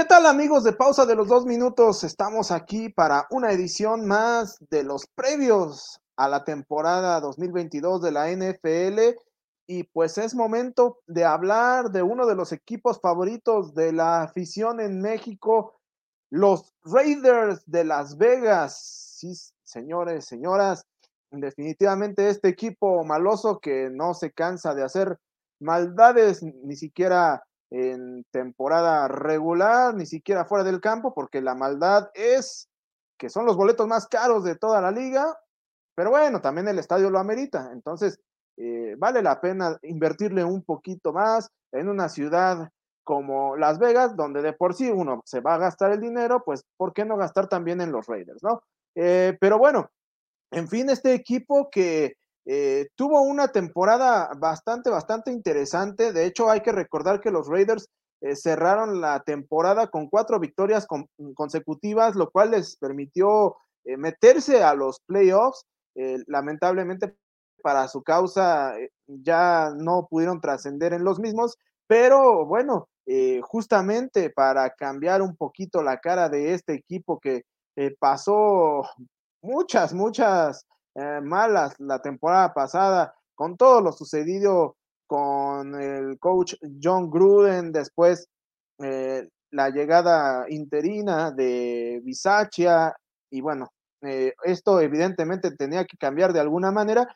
¿Qué tal amigos de pausa de los dos minutos? Estamos aquí para una edición más de los previos a la temporada 2022 de la NFL y pues es momento de hablar de uno de los equipos favoritos de la afición en México, los Raiders de Las Vegas. Sí, señores, señoras, definitivamente este equipo maloso que no se cansa de hacer maldades ni siquiera en temporada regular, ni siquiera fuera del campo, porque la maldad es que son los boletos más caros de toda la liga, pero bueno, también el estadio lo amerita, entonces eh, vale la pena invertirle un poquito más en una ciudad como Las Vegas, donde de por sí uno se va a gastar el dinero, pues ¿por qué no gastar también en los Raiders, no? Eh, pero bueno, en fin, este equipo que eh, tuvo una temporada bastante, bastante interesante. De hecho, hay que recordar que los Raiders eh, cerraron la temporada con cuatro victorias consecutivas, lo cual les permitió eh, meterse a los playoffs. lamentablemente para su causa ya no pudieron trascender en los mismos, pero bueno, justamente para cambiar un poquito la cara de este equipo que pasó muchas, muchas eh, malas la temporada pasada, con todo lo sucedido con el coach John Gruden, después eh, la llegada interina de Bisaccia, y bueno, eh, esto evidentemente tenía que cambiar de alguna manera,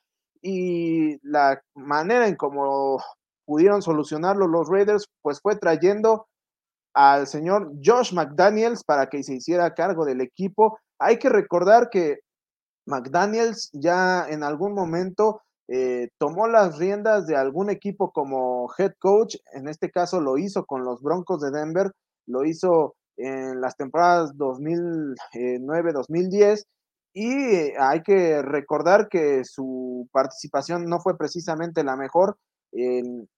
y la manera en cómo pudieron solucionarlo los Raiders, pues fue trayendo al señor Josh McDaniels para que se hiciera cargo del equipo. Hay que recordar que McDaniels ya en algún momento eh, tomó las riendas de algún equipo como head coach, en este caso lo hizo con los Broncos de Denver, lo hizo en las temporadas 2009-2010 y hay que recordar que su participación no fue precisamente la mejor en,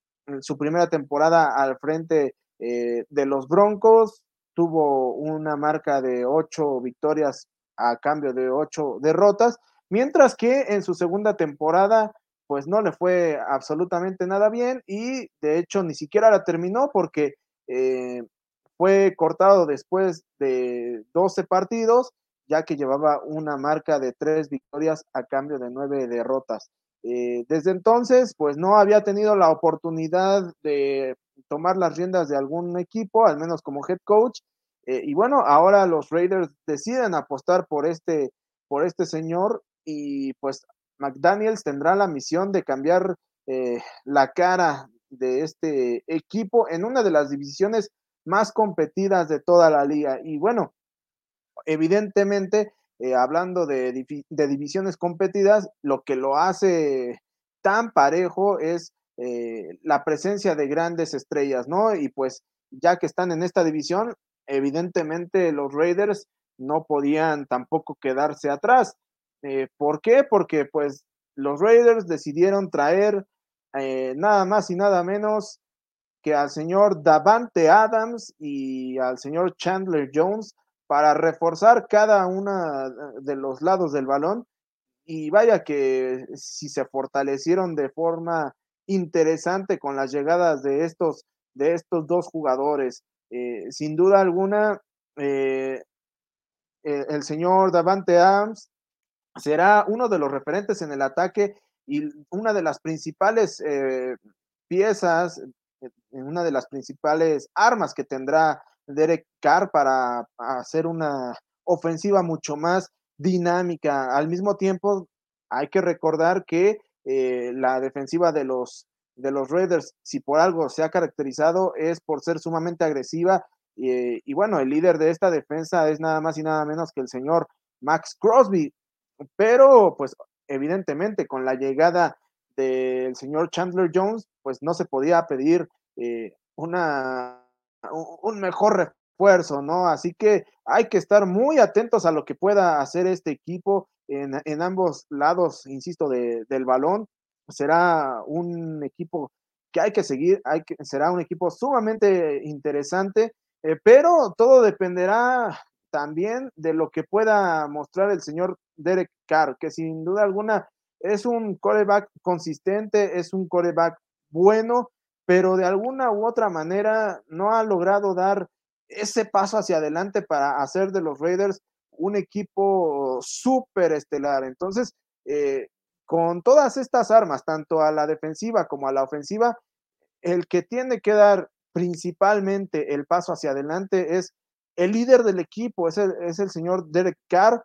su primera temporada al frente eh, de los Broncos, tuvo una marca de ocho victorias a cambio de ocho derrotas, mientras que en su segunda temporada pues no le fue absolutamente nada bien y de hecho ni siquiera la terminó porque eh, fue cortado después de 12 partidos, ya que llevaba una marca de tres victorias a cambio de nueve derrotas. Eh, desde entonces, pues no había tenido la oportunidad de tomar las riendas de algún equipo, al menos como head coach, eh, y bueno, ahora los Raiders deciden apostar por este, por este señor y pues McDaniels tendrá la misión de cambiar eh, la cara de este equipo en una de las divisiones más competidas de toda la liga. Y bueno, evidentemente, eh, hablando de, de, divisiones competidas, lo que lo hace tan parejo es la presencia de grandes estrellas, ¿no? Y pues ya que están en esta división, evidentemente los Raiders no podían tampoco quedarse atrás. Eh, ¿Por qué? Porque pues los Raiders decidieron traer eh, nada más y nada menos que al señor Davante Adams y al señor Chandler Jones para reforzar cada uno de los lados del balón. Y vaya que si se fortalecieron de forma interesante con las llegadas de estos, de estos dos jugadores. Eh, sin duda alguna, eh, el, señor Davante Adams será uno de los referentes en el ataque y una de las principales eh, piezas, una de las principales armas que tendrá Derek Carr para hacer una ofensiva mucho más dinámica. Al mismo tiempo, hay que recordar que la defensiva de los de los Raiders, si por algo se ha caracterizado, es por ser sumamente agresiva. Y, bueno, el líder de esta defensa es nada más y nada menos que el señor Max Crosby. Pero, pues, evidentemente, con la llegada del señor Chandler Jones, pues no se podía pedir eh, una, un mejor refuerzo, ¿no? Así que hay que estar muy atentos a lo que pueda hacer este equipo en, en ambos lados, insisto, del balón será un equipo que hay que seguir, hay que, será un equipo sumamente interesante, eh, pero todo dependerá también de lo que pueda mostrar el señor Derek Carr, que sin duda alguna es un coreback consistente, es un coreback bueno, pero de alguna u otra manera no ha logrado dar ese paso hacia adelante para hacer de los Raiders un equipo súper estelar. Entonces, eh, con todas estas armas, tanto a la defensiva como a la ofensiva, el que tiene que dar principalmente el paso hacia adelante es el líder del equipo, es el, es el señor Derek Carr,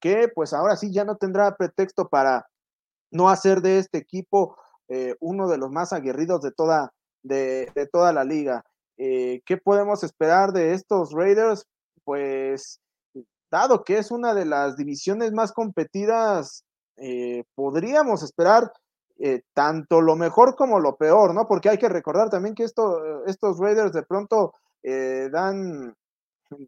que pues ahora sí ya no tendrá pretexto para no hacer de este equipo eh, uno de los más aguerridos de toda, de, toda la liga. Eh, ¿Qué podemos esperar de estos Raiders? Pues dado que es una de las divisiones más competidas, eh, podríamos esperar tanto lo mejor como lo peor, ¿no? Porque hay que recordar también que esto, estos Raiders de pronto dan,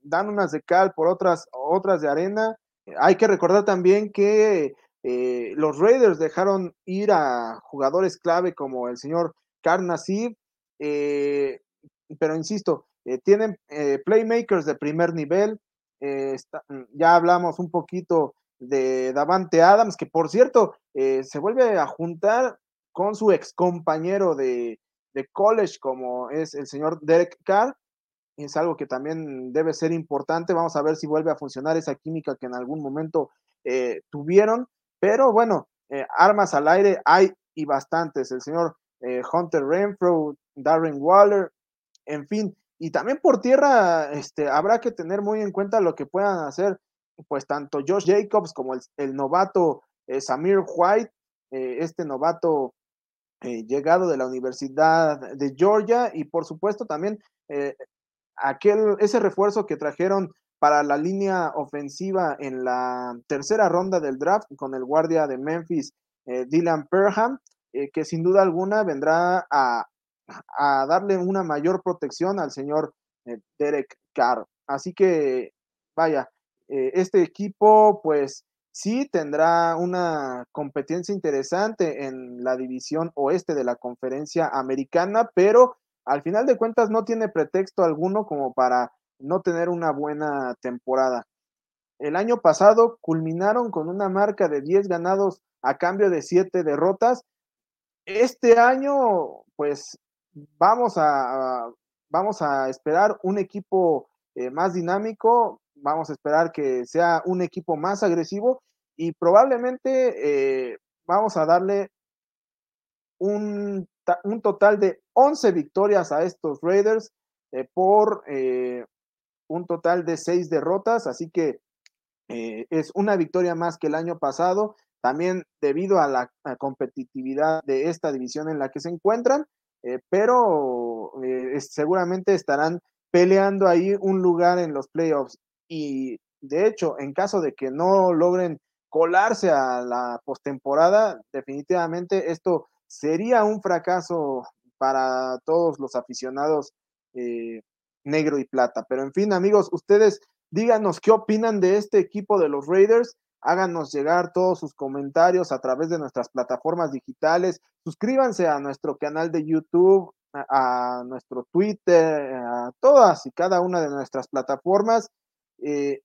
dan unas de cal por otras, otras de arena. Hay que recordar también que eh, los Raiders dejaron ir a jugadores clave como el señor Carnassiv, eh, pero insisto, eh, tienen playmakers de primer nivel. Ya hablamos un poquito de Davante Adams, que por cierto se vuelve a juntar con su ex compañero de, de college, como es el señor Derek Carr, es algo que también debe ser importante. Vamos a ver si vuelve a funcionar esa química que en algún momento tuvieron. Pero bueno, eh, armas al aire hay y bastantes. El señor eh, Hunter Renfro, Darren Waller, en fin. Y también por tierra este, habrá que tener muy en cuenta lo que puedan hacer, pues tanto Josh Jacobs como el, novato eh, Samir White, este novato llegado de la Universidad de Georgia, y por supuesto también aquel, ese refuerzo que trajeron para la línea ofensiva en la tercera ronda del draft con el guardia de Memphis, eh, Dylan Perham, eh, que sin duda alguna vendrá a, darle una mayor protección al señor eh, Derek Carr. Así que, vaya, este equipo pues sí tendrá una competencia interesante en la división oeste de la conferencia americana, pero al final de cuentas no tiene pretexto alguno como para no tener una buena temporada. El año pasado culminaron con una marca de 10 ganados a cambio de 7 derrotas. Este año, pues vamos a, vamos a esperar un equipo eh, más dinámico, vamos a esperar que sea un equipo más agresivo y probablemente eh, vamos a darle un, un, total de 11 victorias a estos Raiders eh, por un total de seis derrotas, así que eh, es una victoria más que el año pasado, también debido a la competitividad de esta división en la que se encuentran, eh, pero eh, seguramente estarán peleando ahí un lugar en los playoffs y de hecho, en caso de que no logren colarse a la postemporada, definitivamente esto sería un fracaso para todos los aficionados negro y plata. Pero en fin, amigos, ustedes díganos qué opinan de este equipo de los Raiders. Háganos llegar todos sus comentarios a través de nuestras plataformas digitales. Suscríbanse a nuestro canal de YouTube, a, nuestro Twitter, a todas y cada una de nuestras plataformas. Eh,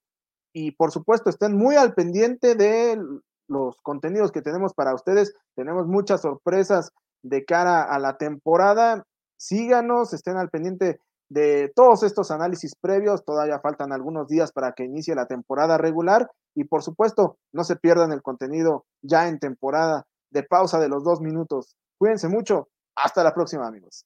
y por supuesto, estén muy al pendiente de los contenidos que tenemos para ustedes. Tenemos muchas sorpresas de cara a la temporada. Síganos, estén al pendiente de todos estos análisis previos. Todavía faltan algunos días para que inicie la temporada regular y por supuesto no se pierdan el contenido ya en temporada de pausa de los dos minutos. Cuídense mucho. Hasta la próxima amigos.